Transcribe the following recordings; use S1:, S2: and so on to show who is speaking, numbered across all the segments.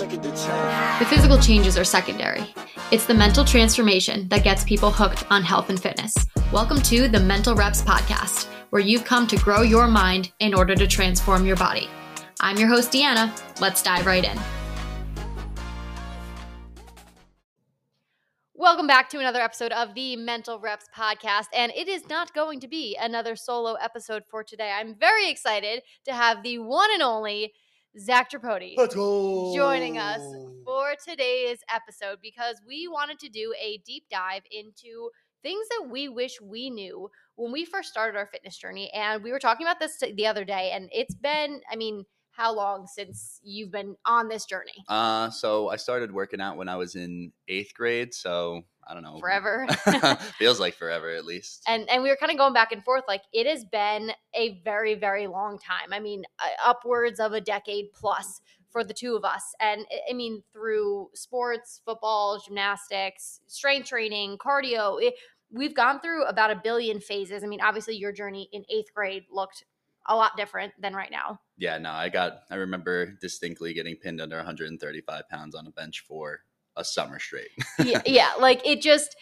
S1: The physical changes are secondary. It's the mental transformation that gets people hooked on health and fitness. Welcome to the Mental Reps Podcast, where you've come to grow your mind in order to transform your body. I'm your host, Deanna. Let's dive right in. Welcome back to another episode of the Mental Reps Podcast. And it is not going to be another solo episode for today. I'm very excited to have the one and only Zach Tripodi joining us for today's episode because we wanted to do a deep dive into things that we wish we knew when we first started our fitness journey. And we were talking about this the other day, and it's been, I mean, how long since you've been on this journey?
S2: Uh, so I started working out when I was in eighth grade. So I don't know,
S1: Forever.
S2: feels like forever at least.
S1: and and we were kind of going back and forth like it has been a very very long time i mean uh, upwards of a decade plus for the two of us and I- i mean through sports football gymnastics strength training cardio it, we've gone through about a billion phases i mean obviously your journey in eighth grade looked a lot different than right now
S2: yeah, no, I got. I remember distinctly getting pinned under 135 pounds on a bench for a summer straight.
S1: yeah, yeah, like it just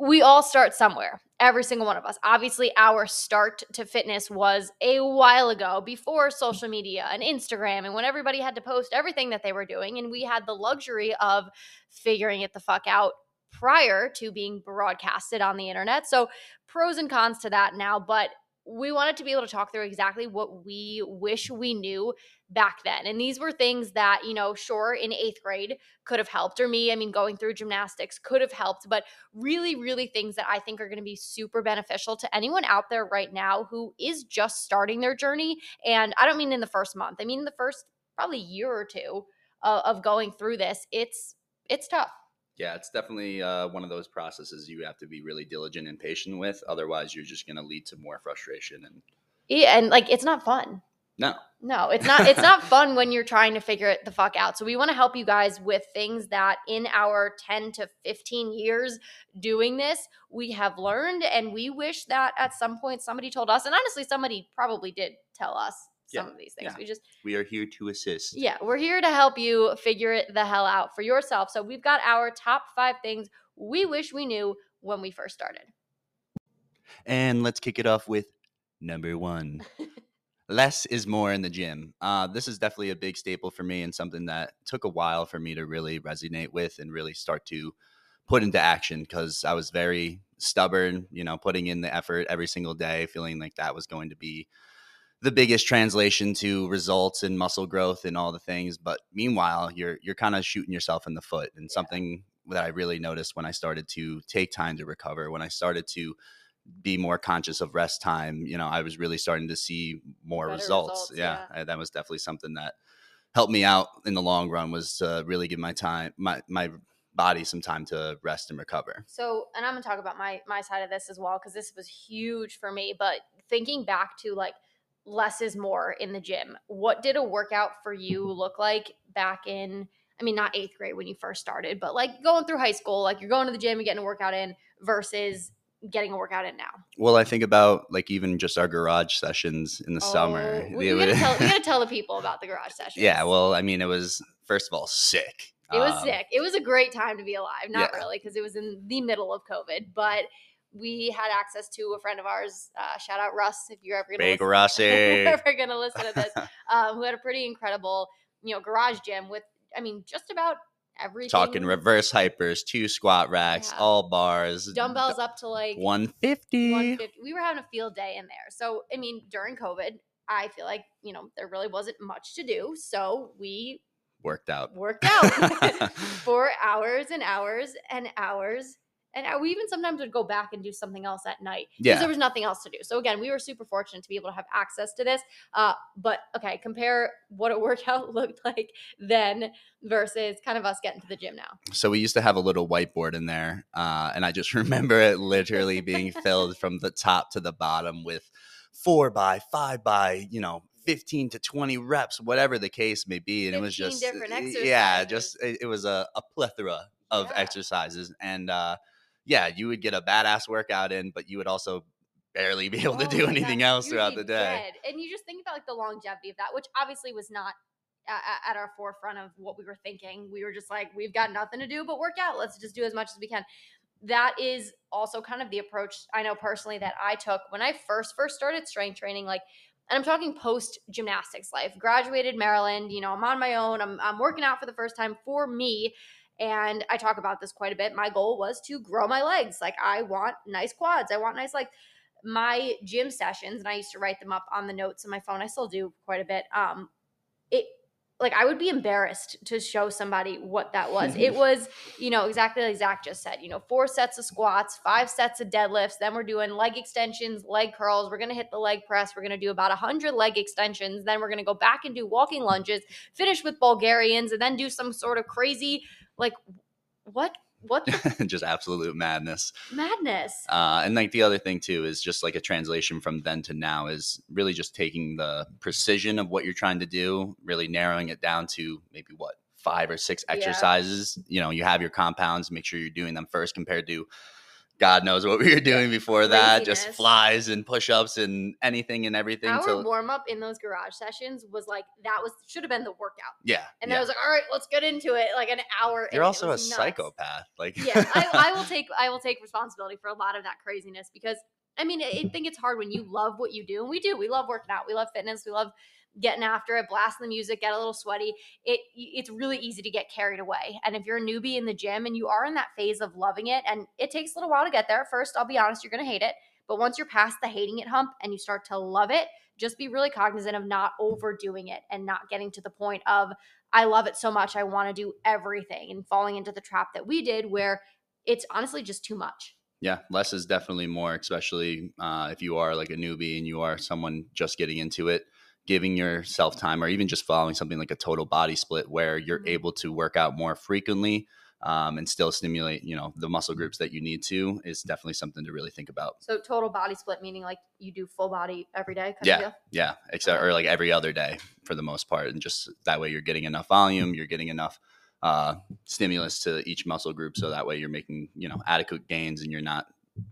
S1: we all start somewhere. Every single one of us. Obviously, our start to fitness was a while ago, before social media and Instagram, and when everybody had to post everything that they were doing, and we had the luxury of figuring it the fuck out prior to being broadcasted on the internet. So, pros and cons to that now, but we wanted to be able to talk through exactly what we wish we knew back then. And these were things that, you know, sure, in eighth grade could have helped, or me, I mean, going through gymnastics could have helped, but really, really things that I think are going to be super beneficial to anyone out there right now who is just starting their journey. And I don't mean in the first month, I mean in the first probably year or two uh, of going through this. It's it's tough.
S2: Yeah, it's definitely uh, one of those processes you have to be really diligent and patient with. Otherwise, you're just going to lead to more frustration. And
S1: Yeah, and like it's not fun.
S2: no,
S1: No, it's not it's not fun when you're trying to figure it the fuck out. So we want to help you guys with things that in our 10 to 15 years doing this, we have learned and we wish that at some point somebody told us and honestly somebody probably did tell us some
S2: Yeah,
S1: of these things.
S2: yeah.
S1: We just
S2: we are here to assist.
S1: yeah, we're here to help you figure it the hell out for yourself. So we've got our top 5 things we wish we knew when we first started.
S2: And let's kick it off with number one. Less is more in the gym. Uh, this is definitely a big staple for me and something that took a while for me to really resonate with and really start to put into action because I was very stubborn, you know, putting in the effort every single day, feeling like that was going to be the biggest translation to results and muscle growth and all the things. But meanwhile, you're you're kind of shooting yourself in the foot. And something that I really noticed when I started to take time to recover, when I started to be more conscious of rest time, you know, I was really starting to see more results.
S1: results,
S2: Yeah,
S1: yeah.
S2: and that was definitely something that helped me out in the long run was to really give my time my my body some time to rest and recover.
S1: So, and I'm gonna talk about my my side of this as well because this was huge for me. But thinking back to like less is more in the gym. What did a workout for you look like back in? I mean, not eighth grade when you first started, but like going through high school, like you're going to the gym and getting a workout in versus getting a workout in now.
S2: Well, I think about like even just our garage sessions in the summer.
S1: Oh, we,
S2: They
S1: we, gotta tell, gotta tell the people about the garage sessions.
S2: yeah, well, I mean, it was first of all sick.
S1: It was
S2: Um,
S1: sick. It was a great time to be alive. Not
S2: Yeah.
S1: really, because it was in the middle of COVID, but we had access to a friend of ours. Uh, shout out Russ if you're ever gonna
S2: Big
S1: listen, you're ever gonna listen to this. Um, who had a pretty incredible, you know, garage gym with, I mean, just about everything.
S2: Talking reverse hypers, two squat racks,
S1: Yeah.
S2: all bars,
S1: dumbbells up to like
S2: 150.
S1: 150. We were having a field day in there. So, I mean, during COVID, I feel like, you know, there really wasn't much to do. So we
S2: Worked out.
S1: worked out for hours and hours and hours. And we even sometimes would go back and do something else at night because
S2: Yeah.
S1: there was nothing else to do. So again, we were super fortunate to be able to have access to this. Uh, but okay, compare what a workout looked like then versus kind of us getting to the gym now.
S2: so we used to have a little whiteboard in there uh, and i just remember it literally being filled from the top to the bottom with four by five by you know 15 to 20 reps whatever the case may be and it was just yeah just it, it was a, a plethora of
S1: Yeah.
S2: exercises and uh, yeah you would get a badass workout in but you would also barely be able to
S1: Oh
S2: do anything else throughout the day
S1: dead. And you just think about like the longevity of that, which obviously was not at, at our forefront of what we were thinking. We were just like, we've got nothing to do but work out. Let's just do as much as we can. That is also kind of the approach I know personally that I took when I first first started strength training. Like, and I'm talking post gymnastics life. Graduated Maryland, you know, I'm on my own. I'm I'm working out for the first time for me. And I talk about this quite a bit. My goal was to grow my legs. Like I want nice quads. I want nice like my gym sessions, and I used to write them up on the notes in my phone. I still do quite a bit. Um, it like I would be embarrassed to show somebody what that was. it was, you know, exactly like Zach just said, you know, four sets of squats, five sets of deadlifts. Then we're doing leg extensions, leg curls. We're going to hit the leg press. We're going to do about 100 leg extensions. Then we're going to go back and do walking lunges, finish with Bulgarians, and then do some sort of crazy, like, what what
S2: just absolute madness.
S1: Madness.
S2: Uh, and like the other thing too is just like a translation from then to now is really just taking the precision of what you're trying to do really narrowing it down to maybe what five or six exercises. Yeah. you know you have your compounds make sure you're doing them first compared to God knows what we were doing before that. Just flies and push ups and anything and everything.
S1: Our warm up in those garage sessions was like that was should have been the workout.
S2: Yeah.
S1: And
S2: yeah.
S1: I was like, all right, let's get into it. Like an hour.
S2: You're also a nuts. psychopath. Like
S1: Yeah, I, I, will take I will take responsibility for a lot of that craziness because I mean I think it's hard when you love what you do. And we do. We love working out. We love fitness. We love getting after it, blasting the music, get a little sweaty. It it's really easy to get carried away. And if you're a newbie in the gym and you are in that phase of loving it, and it takes a little while to get there. First, I'll be honest, you're gonna hate it. But once you're past the hating it hump and you start to love it, just be really cognizant of not overdoing it and not getting to the point of I love it so much I want to do everything and falling into the trap that we did where it's honestly just too much.
S2: Yeah, less is definitely more, especially uh, if you are like a newbie and you are someone just getting into it giving yourself time or even just following something like a total body split where you're mm-hmm. able to work out more frequently um, and still stimulate you know the muscle groups that you need to is definitely something to really think about.
S1: So total body split meaning like you do full body every day
S2: yeah yeah except or like every other day for the most part and just that way you're getting enough volume you're getting enough uh, stimulus to each muscle group so that way you're making you know adequate gains and you're not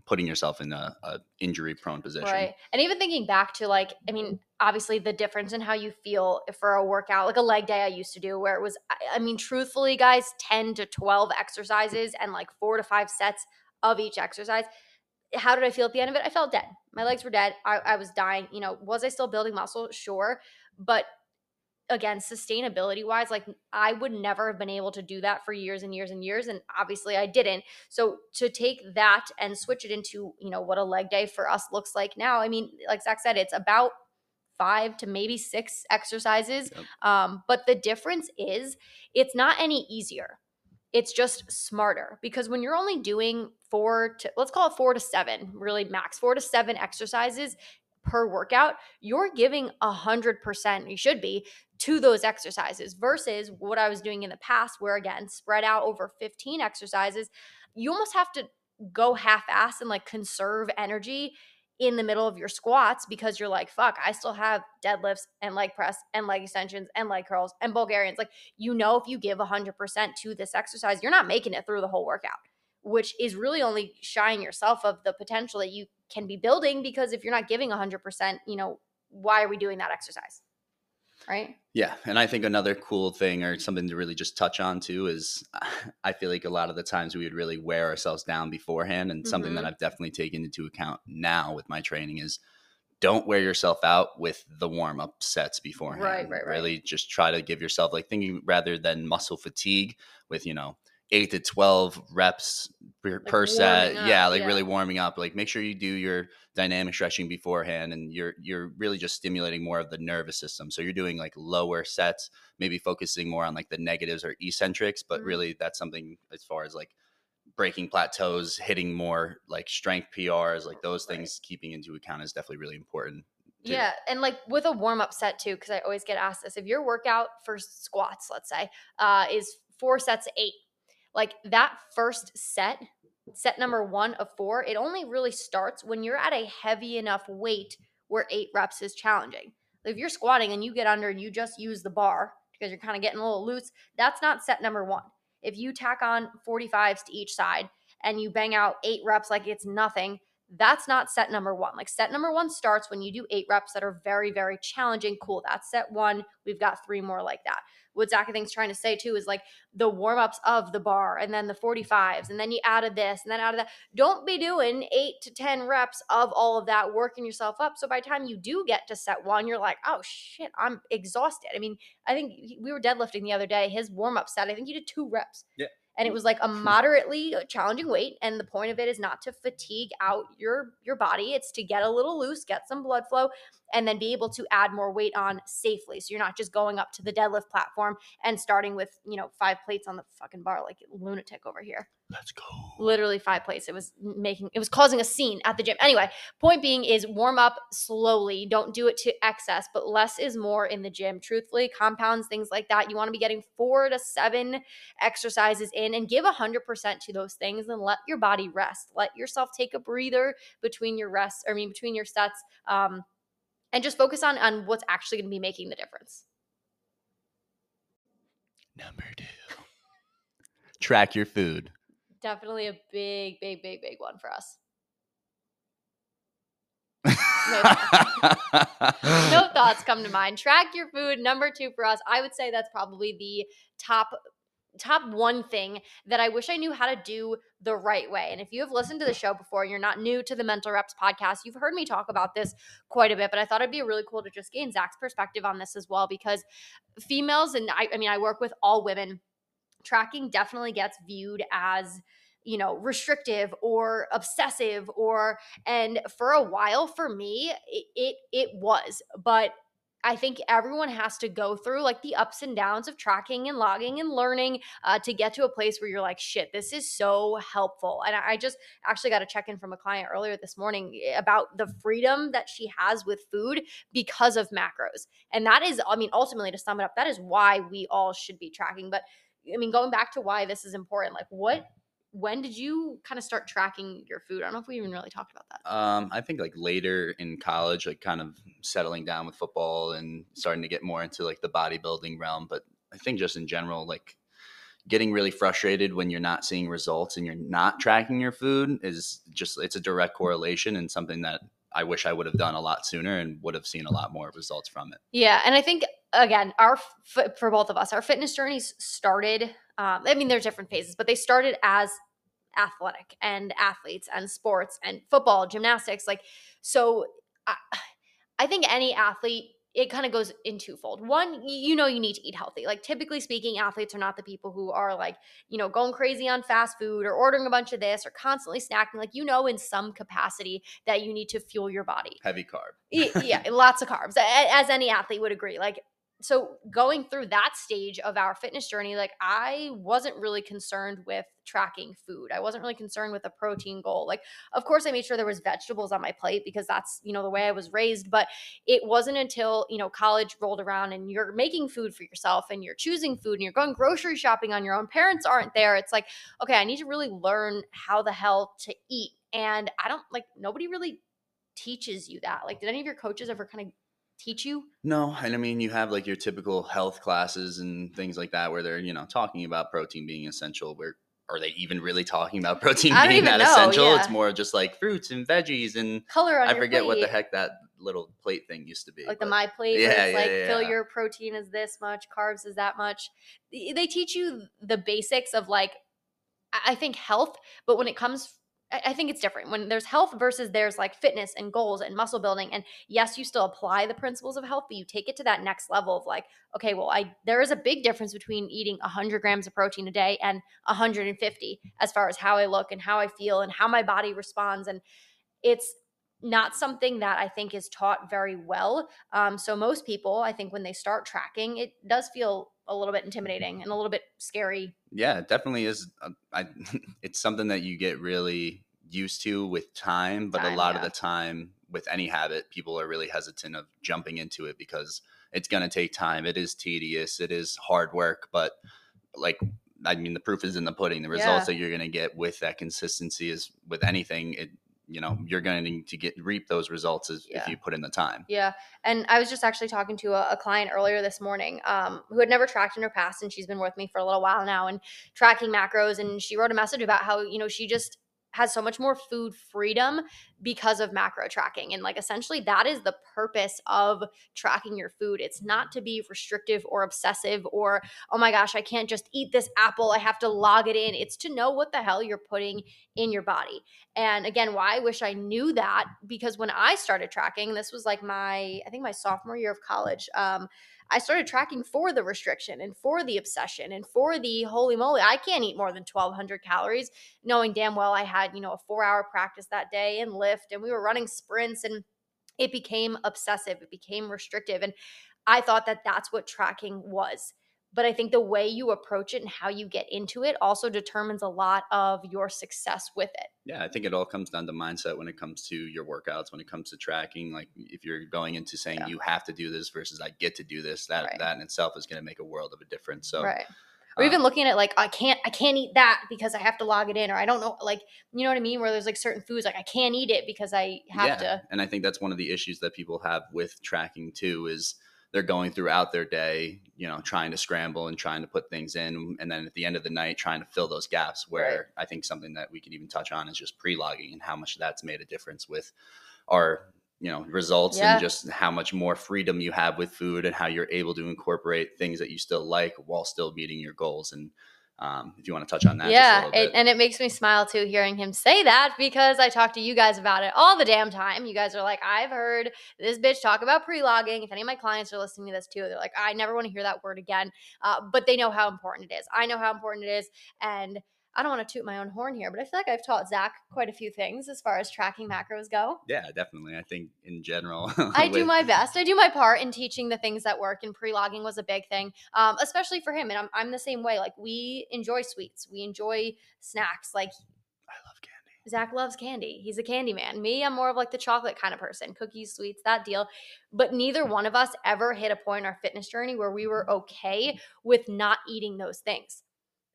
S2: putting yourself in a, a injury prone position.
S1: Right. And even thinking back to like, I mean, obviously the difference in how you feel for a workout, like a leg day I used to do where it was, I mean, truthfully guys, 10 to 12 exercises and like four to five sets of each exercise. How did I feel at the end of it? I felt dead. My legs were dead. I, I was dying. You know, was I still building muscle? Sure. But again sustainability wise like i would never have been able to do that for years and years and years and obviously i didn't so to take that and switch it into you know what a leg day for us looks like now i mean like zach said it's about five to maybe six exercises yep. um, but the difference is it's not any easier it's just smarter because when you're only doing four to let's call it four to seven really max four to seven exercises per workout, you're giving a hundred percent, you should be, to those exercises versus what I was doing in the past, where again, spread out over 15 exercises, you almost have to go half ass and like conserve energy in the middle of your squats because you're like, fuck, I still have deadlifts and leg press and leg extensions and leg curls and Bulgarians. Like, you know, if you give 100% to this exercise, you're not making it through the whole workout, which is really only shying yourself of the potential that you can be building because if you're not giving 100%, you know, why are we doing that exercise? Right?
S2: Yeah, and I think another cool thing or something to really just touch on too is I feel like a lot of the times we would really wear ourselves down beforehand and mm-hmm. something that mm-hmm. I've definitely taken into account now with my training is don't wear yourself out with the warm up sets beforehand.
S1: Right, right,
S2: right. Really just try to give yourself like thinking rather than muscle fatigue with, you know, eight to 12 reps per, like per set. Up, yeah, like yeah. really warming up. Like make sure you do your dynamic stretching beforehand and you're you're really just stimulating more of the nervous system. So you're doing like lower sets, maybe focusing more on like the negatives or eccentrics, but mm-hmm. really that's something as far as like breaking plateaus, hitting more like strength PRs, like those right. things keeping into account is definitely really important.
S1: Too. Yeah, and like with a warm up set too, because I always get asked this: if your workout for squats, let's say, uh, is four sets of eight, like that first set, set number one of four, it only really starts when you're at a heavy enough weight where eight reps is challenging. If you're squatting and you get under and you just use the bar because you're kind of getting a little loose, that's not set number one. If you tack on 45s to each side and you bang out eight reps like it's nothing, that's not set number one. Like set number one starts when you do eight reps that are very, very challenging. Cool. That's set one. We've got three more like that. What Zach I think's trying to say too is like the warm-ups of the bar and then the 45s and then you added this and then out of that. Don't be doing eight to 10 reps of all of that, working yourself up. So by the time you do get to set one, you're like, oh shit, I'm exhausted. I mean, I think we were deadlifting the other day. His warm-up set, I think he did two reps.
S2: Yeah
S1: and it mm, was like a moderately uh, challenging weight and the point of it is not to fatigue out your your body it's to get a little loose get some blood flow and then be able to add more weight on safely. So you're not just going up to the deadlift platform and starting with you know five plates on the fucking bar like lunatic over here
S2: let's go.
S1: Literally five plates. It was making it was causing a scene at the gym. Anyway point being is warm up slowly. Don't do it to excess but less is more in the gym. Truthfully compounds things like that you want to be getting four to seven exercises in and give 100% to those things and let your body rest. Let yourself take a breather between your rests or i mean between your sets um and just focus on on what's actually going to be making the difference.
S2: Number two. Track your food
S1: definitely a big, big, big, big one for us. no thoughts come to mind. Track your food. Number two for us, I would say that's probably the top top one thing that I wish I knew how to do the right way. And if you have listened to the show before, you're not new to the Mental Reps podcast, you've heard me talk about this quite a bit, but I thought it'd be really cool to just gain Zach's perspective on this as well because females, and I, I mean, I work with all women tracking definitely gets viewed as you know restrictive or obsessive or and for a while for me it, it it, was but I think everyone has to go through like the ups and downs of tracking and logging and learning uh, to get to a place where you're like, shit, this is so helpful. And I just actually got a check in from a client earlier this morning eh, about the freedom that she has with food because of macros. And that is, I mean, ultimately to sum it up, that is why we all should be tracking. But I mean, going back to why this is important, like what when did you kind of start tracking your food? I don't know if we even really talked about that.
S2: Um, I think like later in college, like kind of settling down with football and starting to get more into like the bodybuilding realm. But I think just in general, like getting really frustrated when you're not seeing results and you're not tracking your food is just it's a direct correlation and something that I wish I would have done a lot sooner and would have seen a lot more results from it.
S1: Yeah, and I think again, our for both of us, our fitness journeys started. Um, I mean, there's different phases, but they started as athletic and athletes and sports and football, gymnastics. Like, so I, I think any athlete it kind of goes in twofold. One, you know, you need to eat healthy. Like, typically speaking, athletes are not the people who are like, you know, going crazy on fast food or ordering a bunch of this or constantly snacking. Like, you know, in some capacity that you need to fuel your body.
S2: Heavy carb.
S1: yeah, lots of carbs, as any athlete would agree. Like, so going through that stage of our fitness journey like i wasn't really concerned with tracking food. I wasn't really concerned with a protein goal. Like of course i made sure there was vegetables on my plate because that's you know the way i was raised but it wasn't until you know college rolled around and you're making food for yourself and you're choosing food and you're going grocery shopping on your own parents aren't there it's like okay i need to really learn how the hell to eat. And i don't like nobody really teaches you that. Like did any of your coaches ever kind of teach you?
S2: No, and I mean you have like your typical health classes and things like that where they're you know talking about protein being essential. Where are they even really talking about protein being that know, essential? Yeah. It's more just like fruits and veggies and
S1: color. I
S2: forget
S1: plate.
S2: what the heck that little plate thing used to be.
S1: Like the my plate, yeah, yeah, like yeah, fill your protein is this much, carbs is that much. They teach you the basics of like I think health, but when it comes I think it's different when there's health versus there's like fitness and goals and muscle building. And yes, you still apply the principles of health, but you take it to that next level of like, okay, well, I there is a big difference between eating 100 grams of protein a day and 150 as far as how I look and how I feel and how my body responds. And it's not something that I think is taught very well. Um, so most people, I think, when they start tracking, it does feel a little bit intimidating and a little bit scary.
S2: Yeah, it definitely is. Uh, I, it's something that you get really used to with time, but time, a lot yeah. of the time with any habit, people are really hesitant of jumping into it because it's going to take time. It is tedious. It is hard work, but like I mean, the proof is in the pudding. The results yeah. that you're going to get with that consistency is with anything. It you know you're going to need to get reap those results as, yeah. if you put in the time
S1: yeah and i was just actually talking to a, a client earlier this morning um, who had never tracked in her past and she's been with me for a little while now and tracking macros and she wrote a message about how you know she just has so much more food freedom because of macro tracking. And like essentially, that is the purpose of tracking your food. It's not to be restrictive or obsessive or, oh my gosh, I can't just eat this apple. I have to log it in. It's to know what the hell you're putting in your body. And again, why I wish I knew that because when I started tracking, this was like my, I think my sophomore year of college. Um, I started tracking for the restriction and for the obsession and for the holy moly, I can't eat more than 1200 calories, knowing damn well I had, you know, a four hour practice that day and lift and we were running sprints and it became obsessive, it became restrictive. And I thought that that's what tracking was but I think the way you approach it and how you get into it also determines a lot of your success with it.
S2: Yeah, I think it all comes down to mindset when it comes to your workouts, when it comes to tracking. Like if you're going into saying yeah. you have to do this versus I get to do this, that right. that in itself is going to make a world of a difference. So
S1: right. Or even um, looking at like I can't I can't eat that because I have to log it in or I don't know like you know what I mean where there's like certain foods like I can't eat it because I have yeah. to.
S2: And I think that's one of the issues that people have with tracking too is they're going throughout their day, you know, trying to scramble and trying to put things in. And then at the end of the night, trying to fill those gaps where right. I think something that we can even touch on is just pre logging and how much that's made a difference with our, you know, results yeah. and just how much more freedom you have with food and how you're able to incorporate things that you still like while still meeting your goals. And um, if you want to touch on that,
S1: yeah, it, and it makes me smile too hearing him say that because I talk to you guys about it all the damn time. You guys are like, I've heard this bitch talk about pre-logging. If any of my clients are listening to this too, they're like, I never want to hear that word again. Uh, but they know how important it is. I know how important it is, and I don't want to toot my own horn here, but I feel like I've taught Zach quite a few things as far as tracking macros go.
S2: Yeah, definitely. I think in general,
S1: I with- do my best. I do my part in teaching the things that work, and pre logging was a big thing, um, especially for him. And I'm, I'm the same way. Like, we enjoy sweets, we enjoy snacks. Like,
S2: I love candy.
S1: Zach loves candy. He's a candy man. Me, I'm more of like the chocolate kind of person cookies, sweets, that deal. But neither one of us ever hit a point in our fitness journey where we were okay with not eating those things.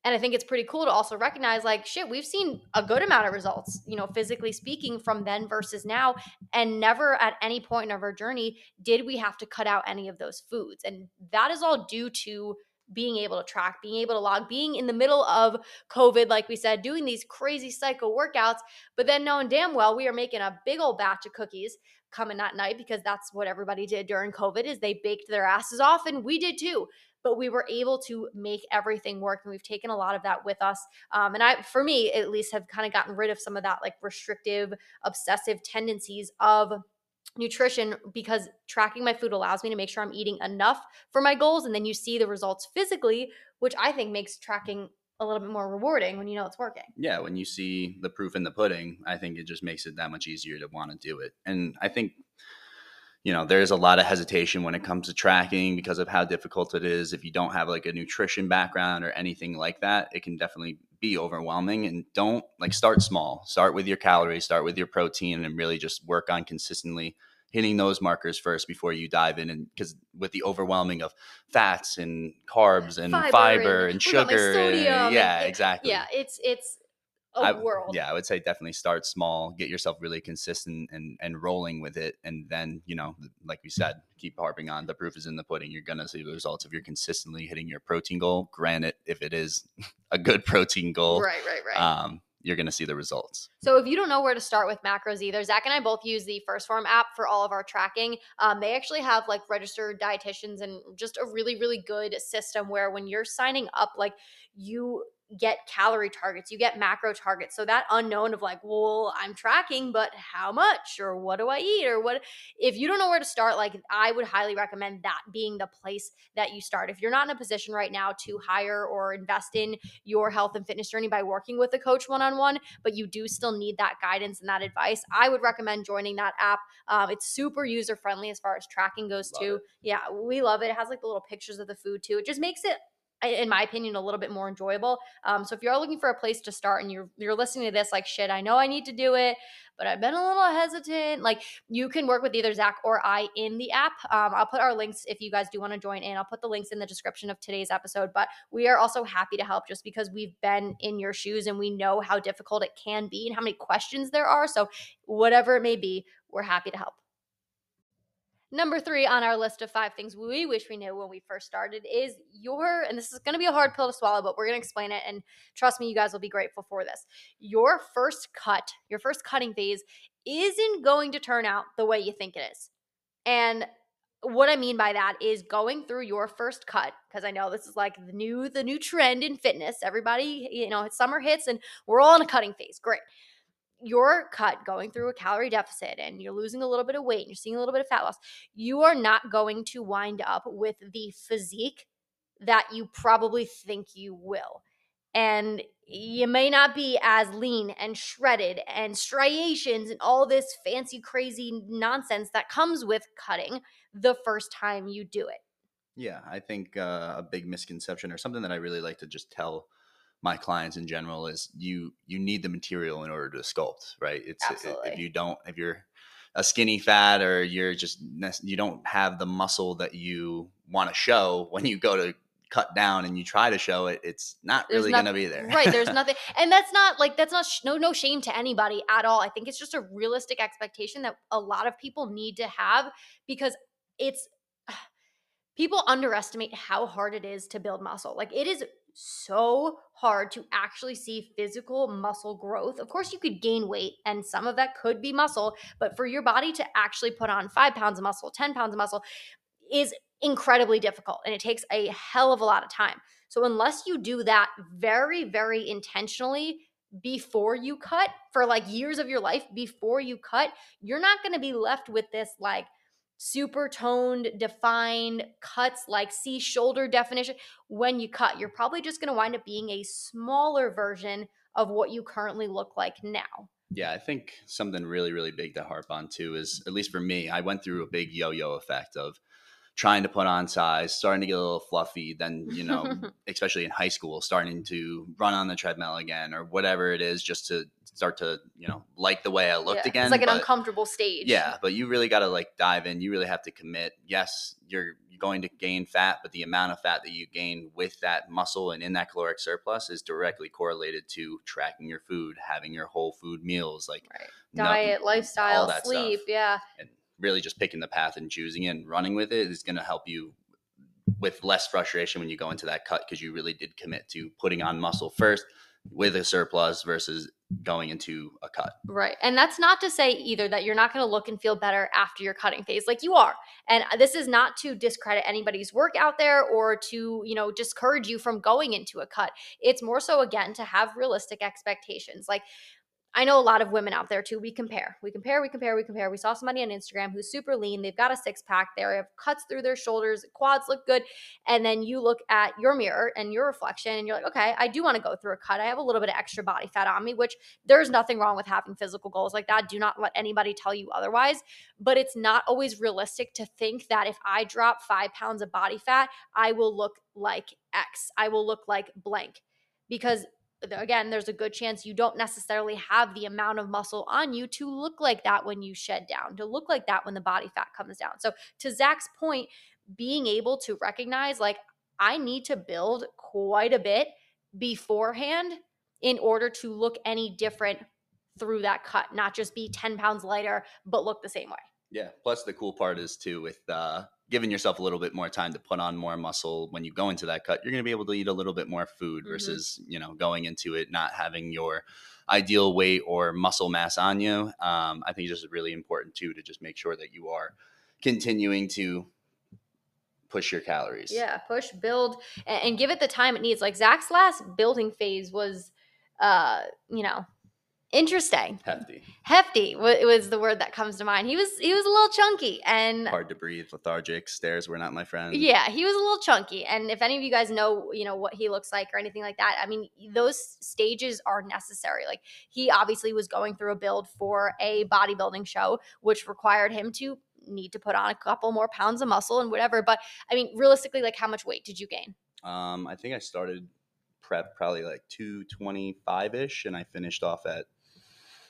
S1: And I think it's pretty cool to also recognize like, shit, we've seen a good amount of results, you know, physically speaking, from then versus now. And never at any point of our journey did we have to cut out any of those foods. And that is all due to being able to track, being able to log, being in the middle of COVID, like we said, doing these crazy cycle workouts, but then knowing damn well we are making a big old batch of cookies coming that night because that's what everybody did during COVID is they baked their asses off and we did too but we were able to make everything work and we've taken a lot of that with us um, and i for me at least have kind of gotten rid of some of that like restrictive obsessive tendencies of nutrition because tracking my food allows me to make sure i'm eating enough for my goals and then you see the results physically which i think makes tracking a little bit more rewarding when you know it's working.
S2: Yeah, when you see the proof in the pudding, I think it just makes it that much easier to want to do it. And I think you know there's a lot of hesitation when it comes to tracking because of how difficult it is. If you don't have like a nutrition background or anything like that it can definitely be overwhelming. And don't like start small. Start with your calories start with your protein and really just work on consistently hitting those markers first before you dive in and because with the overwhelming of fats and carbs and fiber, fiber and, and sugar and, yeah
S1: and,
S2: exactly.
S1: Yeah it's it's I, world.
S2: Yeah, I would say definitely start small, get yourself really consistent and and rolling with it, and then you know, like we said, keep harping on the proof is in the pudding. You're gonna see the results if you're consistently hitting your protein goal. Granted, if it is a good protein goal,
S1: right, right, right.
S2: Um, you're going to see the results.
S1: So if you don't know where to start with macros either, Zach and I both use the 1st Phorm app for all of our tracking. Um, they actually have like registered dietitians and just a really, really good system where when you're signing up, like you get calorie targets, you get macro targets. So that unknown of like, well, I'm tracking, but how much or what do I eat or what if you don't know where to start, like I would highly recommend that being the place that you start. If you're not in a position right now to hire or invest in your health and fitness journey by working with a coach one-on-one, but you do still need that guidance and that advice, I would recommend joining that app. Um, it's super user friendly as far as tracking goes love too. It. Yeah, we love it. It has like the little pictures of the food too. It just makes it in my opinion, a little bit more enjoyable. Um, so if you're looking for a place to start and you're you're listening to this, like shit, I know I need to do it, but I've been a little hesitant. Like you can work with either Zach or I in the app. Um, I'll put our links if you guys do want to join in. I'll put the links in the description of today's episode. But we are also happy to help just because we've been in your shoes and we know how difficult it can be and how many questions there are. So whatever it may be, we're happy to help. Number three on our list of five things we wish we knew when we first started is your, and this is going to be a hard pill to swallow, but we're going to explain it. And trust me, you guys will be grateful for this. Your first cut, your first cutting phase isn't going to turn out the way you think it is. And what I mean by that is going through your first cut because I know this is like the new the new trend in fitness. Everybody, you know, summer hits and we're all in a cutting phase. Great. Your cut going through a calorie deficit and you're losing a little bit of weight and you're seeing a little bit of fat loss, you are not going to wind up with the physique that you probably think you will. And you may not be as lean and shredded and striations and all this fancy, crazy nonsense that comes with cutting the first time you do it.
S2: Yeah, I think uh, a big misconception or something that I really like to just tell my clients in general is you you need the material in order to sculpt, right? It's
S1: Absolutely.
S2: if you don't if you're a skinny fat or you're just you don't have the muscle that you want to show when you go to cut down and you try to show it, it's not
S1: There's
S2: really going to be there.
S1: right there's nothing and that's not like that's not sh- no no shame to anybody at all i think it's just a realistic expectation that a lot of people need to have because it's people underestimate how hard it is to build muscle like it is so hard to actually see physical muscle growth. Of course you could gain weight and some of that could be muscle but for your body to actually put on five pounds of muscle 10 pounds of muscle is incredibly difficult and it takes a hell of a lot of time. So unless you do that very, very intentionally before you cut for like years of your life before you cut, you're not going to be left with this like super toned, defined cuts, like see shoulder definition when you cut. You're probably just going to wind up being a smaller version of what you currently look like now.
S2: Yeah, I think something really, really big to harp on too is, at least for me, I went through a big yo yo effect of trying to put on size, starting to get a little fluffy, then, you know, especially in high school, starting to run on the treadmill again or whatever it is just to start to, you know, like the way I looked
S1: Yeah,
S2: again.
S1: It's like an
S2: but-
S1: uncomfortable stage.
S2: Yeah, but you really got to like dive in. You really have to commit. Yes, you're going to gain fat, but the amount of fat that you gain with that muscle and in that caloric surplus is directly correlated to tracking your food, having your whole food meals, like
S1: Right. Diet, lifestyle, sleep.
S2: stuff.
S1: Yeah.
S2: and really just picking the path and choosing it and running with it is going to help you with less frustration when you go into that cut because you really did commit to putting on muscle first with a surplus versus going into a cut.
S1: Right. And that's not to say either that you're not going to look and feel better after your cutting phase like you are. And this is not to discredit anybody's work out there or to, you know, discourage you from going into a cut. It's more so again to have realistic expectations. Like I know a lot of women out there too. We compare, we compare, we compare, we compare. We saw somebody on Instagram who's super lean. They've got a six pack. They have cuts through their shoulders, quads look good. And then you look at your mirror and your reflection, and you're like, okay, I do want to go through a cut. I have a little bit of extra body fat on me, which there's nothing wrong with having physical goals like that. Do not let anybody tell you otherwise. But it's not always realistic to think that if I drop five pounds of body fat, I will look like X. I will look like blank. Because again, there's a good chance you don't necessarily have the amount of muscle on you to look like that when you shed down, to look like that when the body fat comes down. So, to Zach's point, being able to recognize, like, I need to build quite a bit beforehand in order to look any different through that cut, not just be 10 pounds lighter, but look the same way.
S2: Yeah. Plus, the cool part is too with uh, giving yourself a little bit more time to put on more muscle when you go into that cut. You're going to be able to eat a little bit more food
S1: Mhm.
S2: versus you know going into it not having your ideal weight or muscle mass on you. Um, I think it's just really important too to just make sure that you are continuing to push your calories.
S1: Yeah, push, build, and, and give it the time it needs. Like Zach's last building phase was, uh, you know, interesting,
S2: Hefty,
S1: hefty. wa- was the word that comes to mind. He was he was a little chunky, and
S2: hard to breathe, lethargic. Stairs were not my friend.
S1: yeah, he was a little chunky. And if any of you guys know, you know what he looks like or anything like that, I mean, those stages are necessary. Like he obviously was going through a build for a bodybuilding show, which required him to need to put on a couple more pounds of muscle and whatever. But I mean, realistically, like how much weight did you gain?
S2: Um, I think I started prep probably like 225 ish, and I finished off at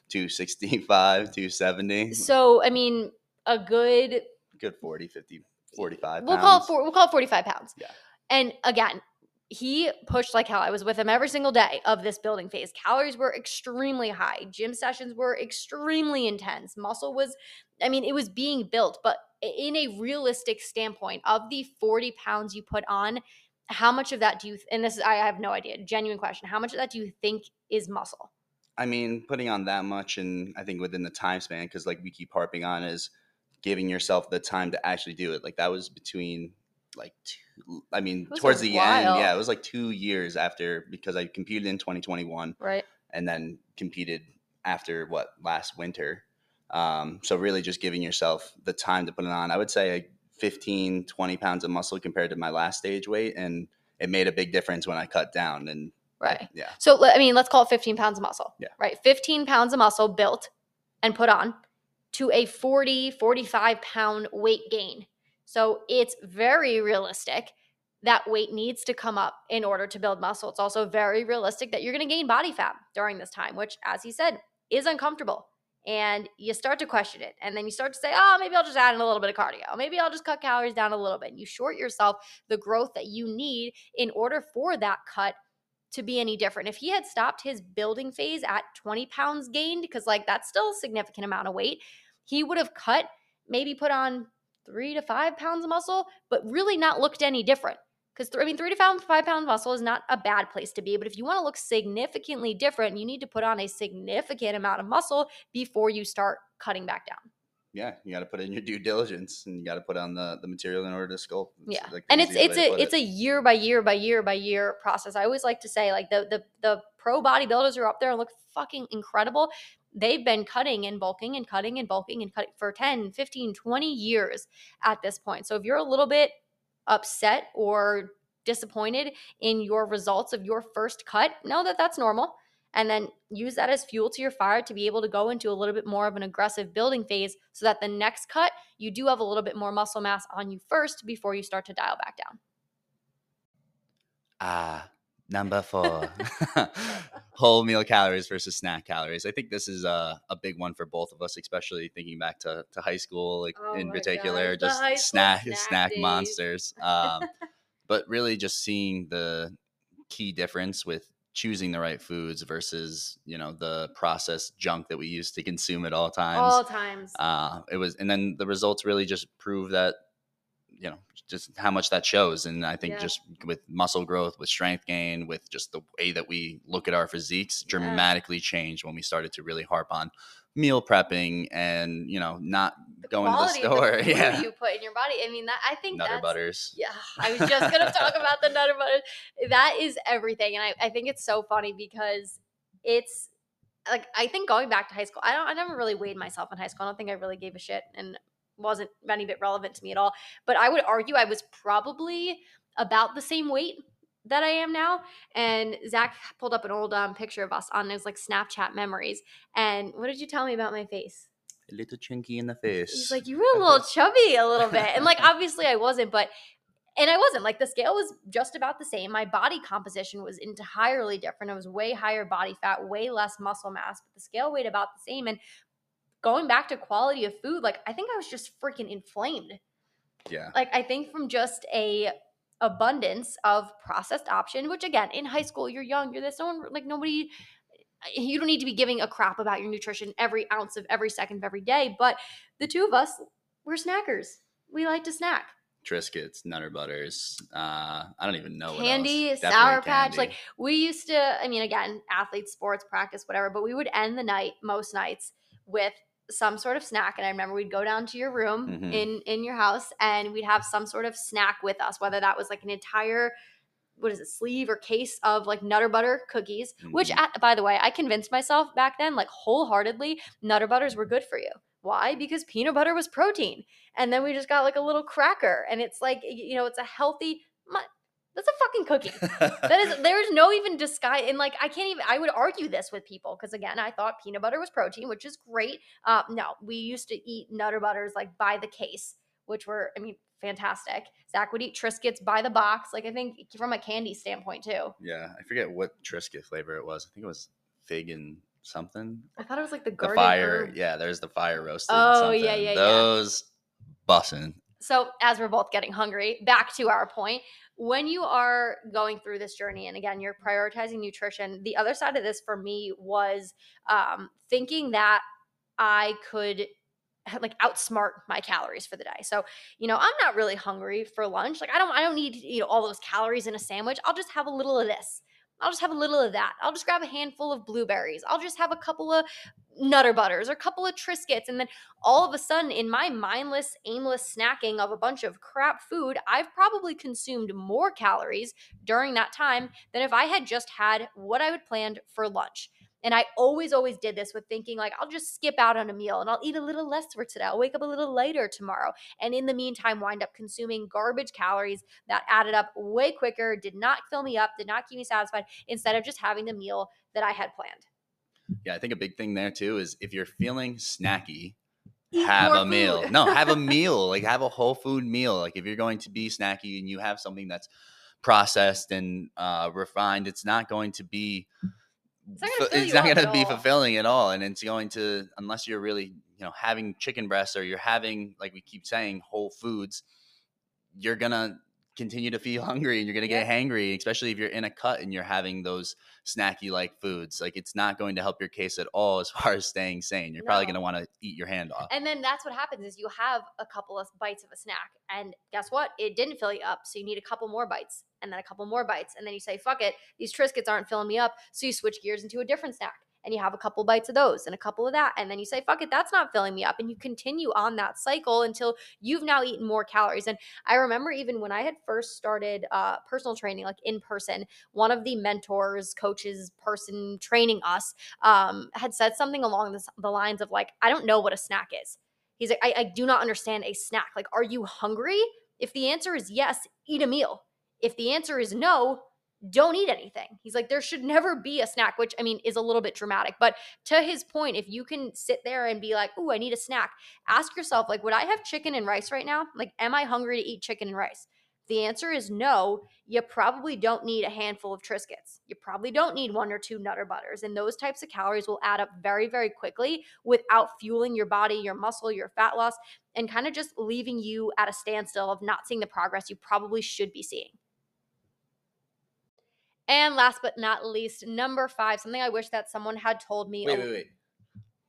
S2: 265, 270.
S1: So I mean, a good
S2: Good 40, 50, 45
S1: we'll
S2: pounds.
S1: call it four, we'll call it forty five pounds.
S2: Yeah.
S1: And again, he pushed like hell. I was with him every single day of this building phase. Calories were extremely high. Gym sessions were extremely intense. Muscle was, I mean, it was being built. But in a realistic standpoint, of the forty pounds you put on, how much of that do you? And this is I have no idea. Genuine question. How much of that do you think is muscle?
S2: I mean, putting on that much, and I think within the time span, because like we keep harping on, is giving yourself the time to actually do it. Like that was between like two, I mean,
S1: It was a
S2: towards the end, yeah, it was like two years after because I competed in 2021
S1: Right.
S2: and then competed after what last winter. Um, so really just giving yourself the time to put it on. I would say like 15, 20 pounds of muscle compared to my last stage weight. And it made a big difference when I cut down. And
S1: Right.
S2: yeah,
S1: So I mean, let's call it 15 pounds of muscle.
S2: Yeah.
S1: Right. 15 pounds of muscle built and put on to a 40, 45 pound weight gain. So it's very realistic that weight needs to come up in order to build muscle. It's also very realistic that you're going to gain body fat during this time, which, as he said, is uncomfortable. And you start to question it. And then you start to say, oh, maybe I'll just add in a little bit of cardio. Maybe I'll just cut calories down a little bit. And you short yourself the growth that you need in order for that cut to be any different. If he had stopped his building phase at 20 pounds gained, because like that's still a significant amount of weight, he would have cut, maybe put on three to five pounds of muscle, but really not looked any different. Because I mean, three to five, five pounds muscle is not a bad place to be. But if you want to look significantly different, you need to put on a significant amount of muscle before you start cutting back down.
S2: Yeah, you got to put in your due diligence and you got to put on the, the material in order to sculpt. It's
S1: Yeah,
S2: like
S1: and it's it's a it's
S2: it.
S1: a year by year by year by year process. I always like to say like the the the pro bodybuilders are up there and look fucking incredible. They've been cutting and bulking and cutting and bulking and cutting for 10, 15, 20 years at this point. So if you're a little bit upset or disappointed in your results of your first cut, know that that's normal. And then use that as fuel to your fire to be able to go into a little bit more of an aggressive building phase so that the next cut, you do have a little bit more muscle mass on you first before you start to dial back down.
S2: Ah, number four. Whole meal calories versus snack calories. I think this is a, a big one for both of us, especially thinking back to, to high school, like
S1: Oh
S2: in particular,
S1: gosh,
S2: just snack
S1: snack
S2: snack monsters. Um, but really, just seeing the key difference with choosing the right foods versus you know the processed junk that we used to consume at all times
S1: All times.
S2: uh, it was and then the results really just prove that you know just how much that shows and i think
S1: Yeah.
S2: just with muscle growth with strength gain with just the way that we look at our physiques
S1: Yeah.
S2: dramatically changed when we started to really harp on meal prepping and you know not going to the store
S1: food
S2: yeah
S1: you put in your body. I mean, that I think
S2: nutter butters
S1: Yeah, I was just gonna talk about the nutter butters. That is everything, and I, I think it's so funny because it's like I think going back to high school, I don't I never really weighed myself in high school. I don't think I really gave a shit and wasn't any bit relevant to me at all. But I would argue I was probably about the same weight that I am now. And Zach pulled up an old um, picture of us on his like Snapchat memories. And what did you tell me about my face?
S2: a little chinky in the face
S1: He's like, you were a little chubby a little bit. And like, obviously I wasn't, but, and I wasn't. Like, the scale was just about the same. My body composition was entirely different. It was way higher body fat, way less muscle mass, but the scale weighed about the same. And going back to quality of food, like, I think I was just freaking inflamed.
S2: yeah
S1: Like, I think from just a, abundance of processed option which again in high school you're young you're this no one like nobody you don't need to be giving a crap about your nutrition every ounce of every second of every day but the two of us we're snackers we like to snack
S2: Triscuits, Nutter Butters. Uh, I don't even know what
S1: candy sour patch
S2: candy.
S1: like we used to i mean again athletes sports practice whatever but we would end the night most nights with some sort of snack and i remember we'd go down to your room
S2: Mhm.
S1: in in your house and we'd have some sort of snack with us whether that was like an entire what is it sleeve or case of like nutter butter cookies which
S2: Mhm.
S1: at, by the way i convinced myself back then like wholeheartedly nutter butters were good for you why because peanut butter was protein and then we just got like a little cracker and it's like you know it's a healthy that's a fucking cookie that is there's no even disguise and like i can't even i would argue this with people because again i thought peanut butter was protein which is great uh, no we used to eat nutter butters like by the case which were i mean fantastic zach would eat triscuits by the box like i think from a candy standpoint too
S2: yeah, I forget what Triscuit flavor it was. I think it was fig and something.
S1: i thought it was like the
S2: The fire,
S1: herb.
S2: yeah. There's the fire roasted.
S1: Oh, yeah, yeah, yeah.
S2: Those bussin'.
S1: so as we're both getting hungry back to our point when you are going through this journey and again you're prioritizing nutrition the other side of this for me was um, thinking that i could like outsmart my calories for the day. So you know i'm not really hungry for lunch. Like i don't i don't need you know all those calories in a sandwich. I'll just have a little of this I'll just have a little of that. I'll just grab a handful of blueberries. I'll just have a couple of Nutter Butters or a couple of Triscuits. And then all of a sudden, in my mindless, aimless snacking of a bunch of crap food, I've probably consumed more calories during that time than if I had just had what I had planned for lunch. And I always, always did this with thinking, like, I'll just skip out on a meal and I'll eat a little less for today. I'll wake up a little later tomorrow. And in the meantime, wind up consuming garbage calories that added up way quicker, did not fill me up, did not keep me satisfied, instead of just having the meal that I had planned.
S2: Yeah, I think a big thing there too is if you're feeling snacky,
S1: Eat
S2: have a meal. No, have a meal. Like have a whole food meal. Like if you're going to be snacky and you have something that's processed and uh, refined, it's not going to be.
S1: It's not gonna
S2: it's not going to be
S1: all.
S2: fulfilling at all, and it's going to unless you're really you know having chicken breasts or you're having like we keep saying whole foods, you're gonna continue to feel hungry and you're gonna get hangry, especially if you're in a cut and you're having those snacky like foods. Like it's not going to help your case at all as far as staying sane. You're probably going to want to eat your hand off.
S1: And then that's what happens is you have a couple of bites of a snack and guess what? It didn't fill you up. So you need a couple more bites and then a couple more bites. And then you say, fuck it, these Triscuits aren't filling me up. So you switch gears into a different snack and you have a couple bites of those and a couple of that. And then you say, fuck it, that's not filling me up. And you continue on that cycle until you've now eaten more calories. And I remember even when I had first started uh, personal training, like in person, one of the mentors, coaches, person training us um, had said something along the lines of like, I don't know what a snack is. He's like, I, I do not understand a snack. Like, are you hungry? If the answer is yes, eat a meal. If the answer is no, don't eat anything. He's like, there should never be a snack, which I mean is a little bit dramatic. But to his point, if you can sit there and be like, oh, I need a snack, ask yourself, like, would I have chicken and rice right now? Like, am I hungry to eat chicken and rice? The answer is no, you probably don't need a handful of Triscuits. You probably don't need one or two Nutter Butters. And those types of calories will add up very, very quickly without fueling your body, your muscle, your fat loss, and kind of just leaving you at a standstill of not seeing the progress you probably should be seeing. And last but not least, number five, something I wish that someone had told me.
S2: Wait,
S1: a-
S2: wait, wait.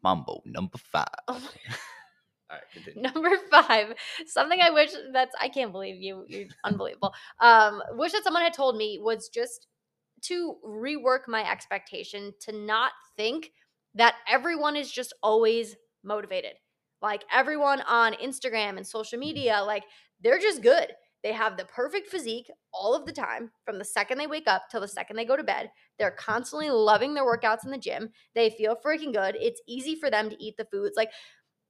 S2: Mambo number five.
S1: Oh
S2: All
S1: my-
S2: right, continue.
S1: Number five, something I wish that's I can't believe you. You're unbelievable. Um, wish that someone had told me was just to rework my expectation to not think that everyone is just always motivated. Like everyone on Instagram and social media, like they're just good. They have the perfect physique all of the time from the second they wake up till the second they go to bed. They're constantly loving their workouts in the gym. They feel freaking good. It's easy for them to eat the foods. Like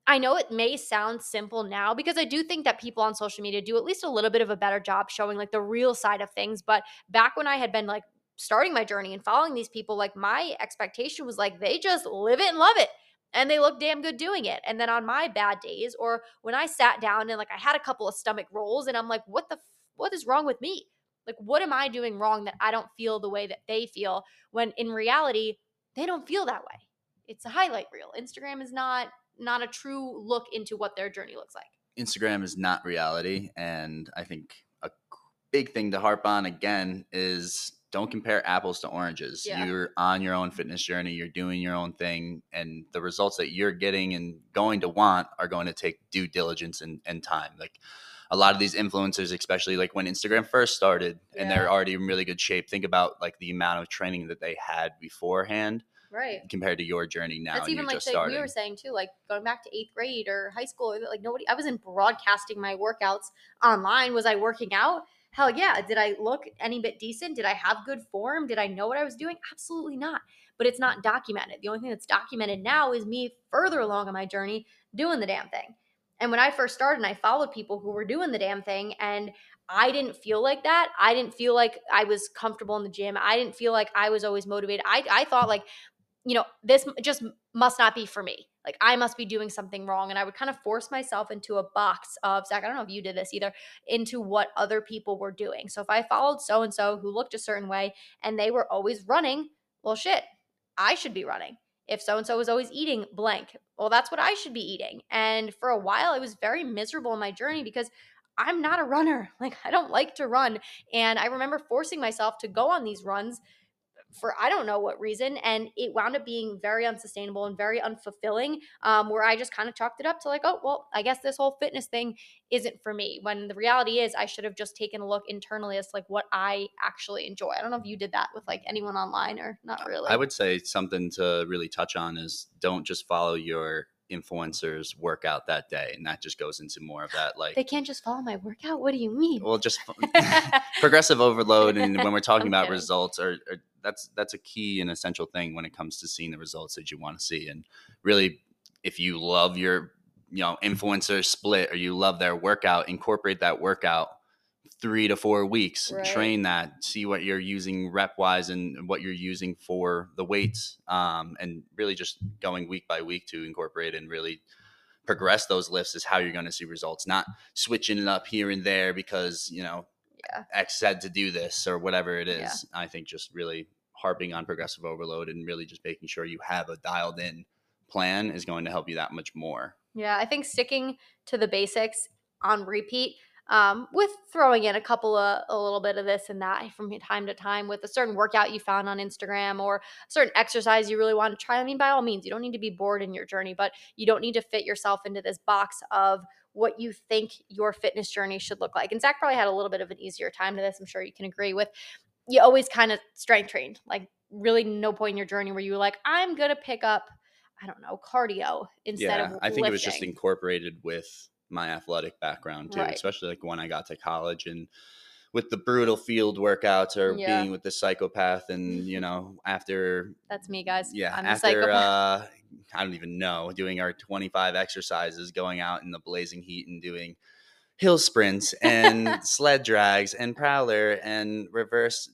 S1: I know it may sound simple now because I do think that people on social media do at least a little bit of a better job showing like the real side of things. But back when I had been like starting my journey and following these people, like my expectation was like they just live it and love it. And they look damn good doing it. And then on my bad days, or when I sat down and like I had a couple of stomach rolls, and I'm like, what the, f- what is wrong with me? Like, what am I doing wrong that I don't feel the way that they feel? When in reality, they don't feel that way. It's a highlight reel. Instagram is not not a true look into what their journey looks like.
S2: Instagram is not reality. And I think a big thing to harp on again is don't compare apples to oranges.
S1: Yeah.
S2: You're on your own fitness journey, you're doing your own thing, and the results that you're getting and going to want are going to take due diligence and, and time. Like a lot of these influencers, especially like when Instagram first started and they're already in really good shape, think about like the amount of training that they had beforehand
S1: Right.
S2: compared to your journey now.
S1: That's even like say, we were saying too, like going back to eighth grade or high school. Like nobody, I wasn't broadcasting my workouts online. Was I working out? Hell yeah. Did I look any bit decent? Did I have good form? Did I know what I was doing? Absolutely not. But it's not documented. The only thing that's documented now is me further along on my journey doing the damn thing. And when I first started, and I followed people who were doing the damn thing, and I didn't feel like that. I didn't feel like I was comfortable in the gym. I didn't feel like I was always motivated. I, I thought like you know, this just must not be for me. Like I must be doing something wrong. And I would kind of force myself into a box of Zach. I don't know if you did this either, into what other people were doing. So if I followed so and so who looked a certain way and they were always running, well, shit, I should be running. If so and so was always eating blank, well, that's what I should be eating. And for a while, I was very miserable in my journey because I'm not a runner. Like I don't like to run. And I remember forcing myself to go on these runs for I don't know what reason. And it wound up being very unsustainable and very unfulfilling, um, where I just kind of chalked it up to like, oh, well, I guess this whole fitness thing isn't for me. When the reality is, I should have just taken a look internally as to, like what I actually enjoy. I don't know if you did that with like anyone online or not really.
S2: I would say something to really touch on is don't just follow your influencers workout that day and that just goes into more of that like
S1: they can't just follow my workout what do you mean
S2: well just progressive overload and when we're talking
S1: I'm
S2: about
S1: kidding.
S2: results or, are that's that's a key and essential thing when it comes to seeing the results that you want to see and really if you love your you know influencer split or you love their workout incorporate that workout three to four weeks
S1: Right.
S2: train that see what you're using rep wise and what you're using for the weights um, and really just going week by week to incorporate and really progress those lifts is how you're going to see results not switching it up here and there because you know
S1: Yeah.
S2: x said to do this or whatever it is
S1: Yeah.
S2: i think just really harping on progressive overload and really just making sure you have a dialed in plan is going to help you that much more
S1: Yeah, I think sticking to the basics on repeat, um, with throwing in a couple of a little bit of this and that from time to time with a certain workout you found on Instagram or a certain exercise you really want to try. I mean, by all means, you don't need to be bored in your journey, but you don't need to fit yourself into this box of what you think your fitness journey should look like. And Zach probably had a little bit of an easier time to this. I'm sure you can agree with. You always kind of strength trained, like really no point in your journey where you were like, I'm gonna pick up, I don't know, cardio instead
S2: yeah
S1: of
S2: i think it was just incorporated with my athletic background too
S1: Right.
S2: especially like when i got to college and with the brutal field workouts or
S1: Yeah.
S2: being with the psychopath and you know after
S1: That's me, guys.
S2: yeah
S1: I'm
S2: after
S1: psychopath.
S2: uh i don't even know doing our 25 exercises going out in the blazing heat and doing hill sprints and sled drags and prowler and reverse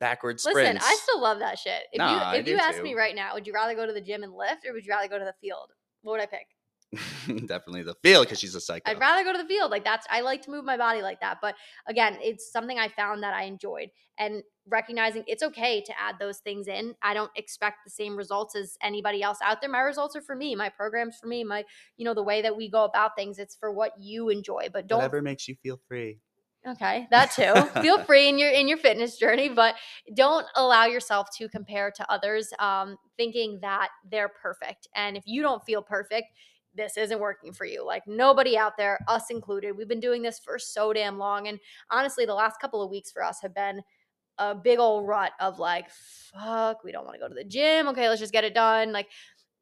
S2: backward sprints
S1: Listen, I still love that shit. If
S2: Nah,
S1: you if you asked
S2: too.
S1: me right now, would you rather go to the gym and lift or would you rather go to the field? What would I pick?
S2: definitely the field because she's a psycho
S1: I'd rather go to the field. Like that's I like to move my body like that. But again, it's something I found that I enjoyed and recognizing it's okay to add those things in. I don't expect the same results as anybody else out there. My results are for me, my programs for me, my you know the way that we go about things. It's for what you enjoy. But don't
S2: whatever makes you feel free
S1: Okay, that too. Feel free in your in your fitness journey, but don't allow yourself to compare to others, um, thinking that they're perfect. And if you don't feel perfect, this isn't working for you. Like nobody out there, us included, we've been doing this for so damn long. And honestly, the last couple of weeks for us have been a big old rut of like, fuck, we don't want to go to the gym. Okay, let's just get it done. Like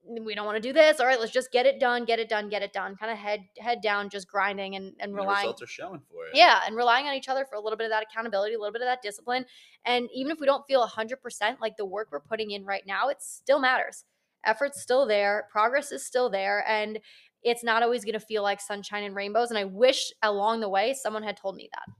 S1: we don't want to do this. All right, let's just get it done, get it done, get it done. Kind of head head down, just grinding and, and
S2: and
S1: relying
S2: results are showing for it
S1: yeah, and relying on each other for a little bit of that accountability, a little bit of that discipline. And even if we don't feel 100%, like the work we're putting in right now, it still matters. Effort's still there, progress is still there, and it's not always going to feel like sunshine and rainbows. And I wish along the way someone had told me that.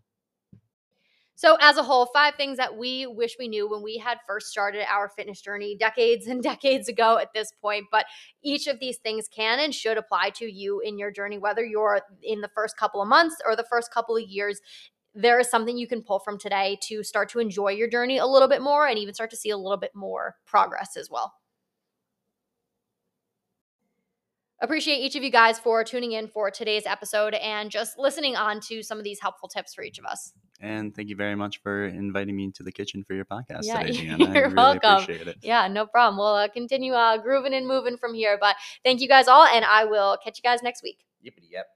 S1: So, as a whole, five things that we wish we knew when we had first started our fitness journey decades and decades ago at this point. But each of these things can and should apply to you in your journey, whether you're in the first couple of months or the first couple of years. There is something you can pull from today to start to enjoy your journey a little bit more and even start to see a little bit more progress as well. Appreciate each of you guys for tuning in for today's episode and just listening on to some of these helpful tips for each of us.
S2: And thank you very much for inviting me into the kitchen for your podcast
S1: Yeah,
S2: today, Deanna. I
S1: you're
S2: really
S1: welcome.
S2: appreciate it.
S1: Yeah, no problem. We'll uh, continue uh, grooving and moving from here. But thank you guys all, and I will catch you guys next week.
S2: Yippity yep.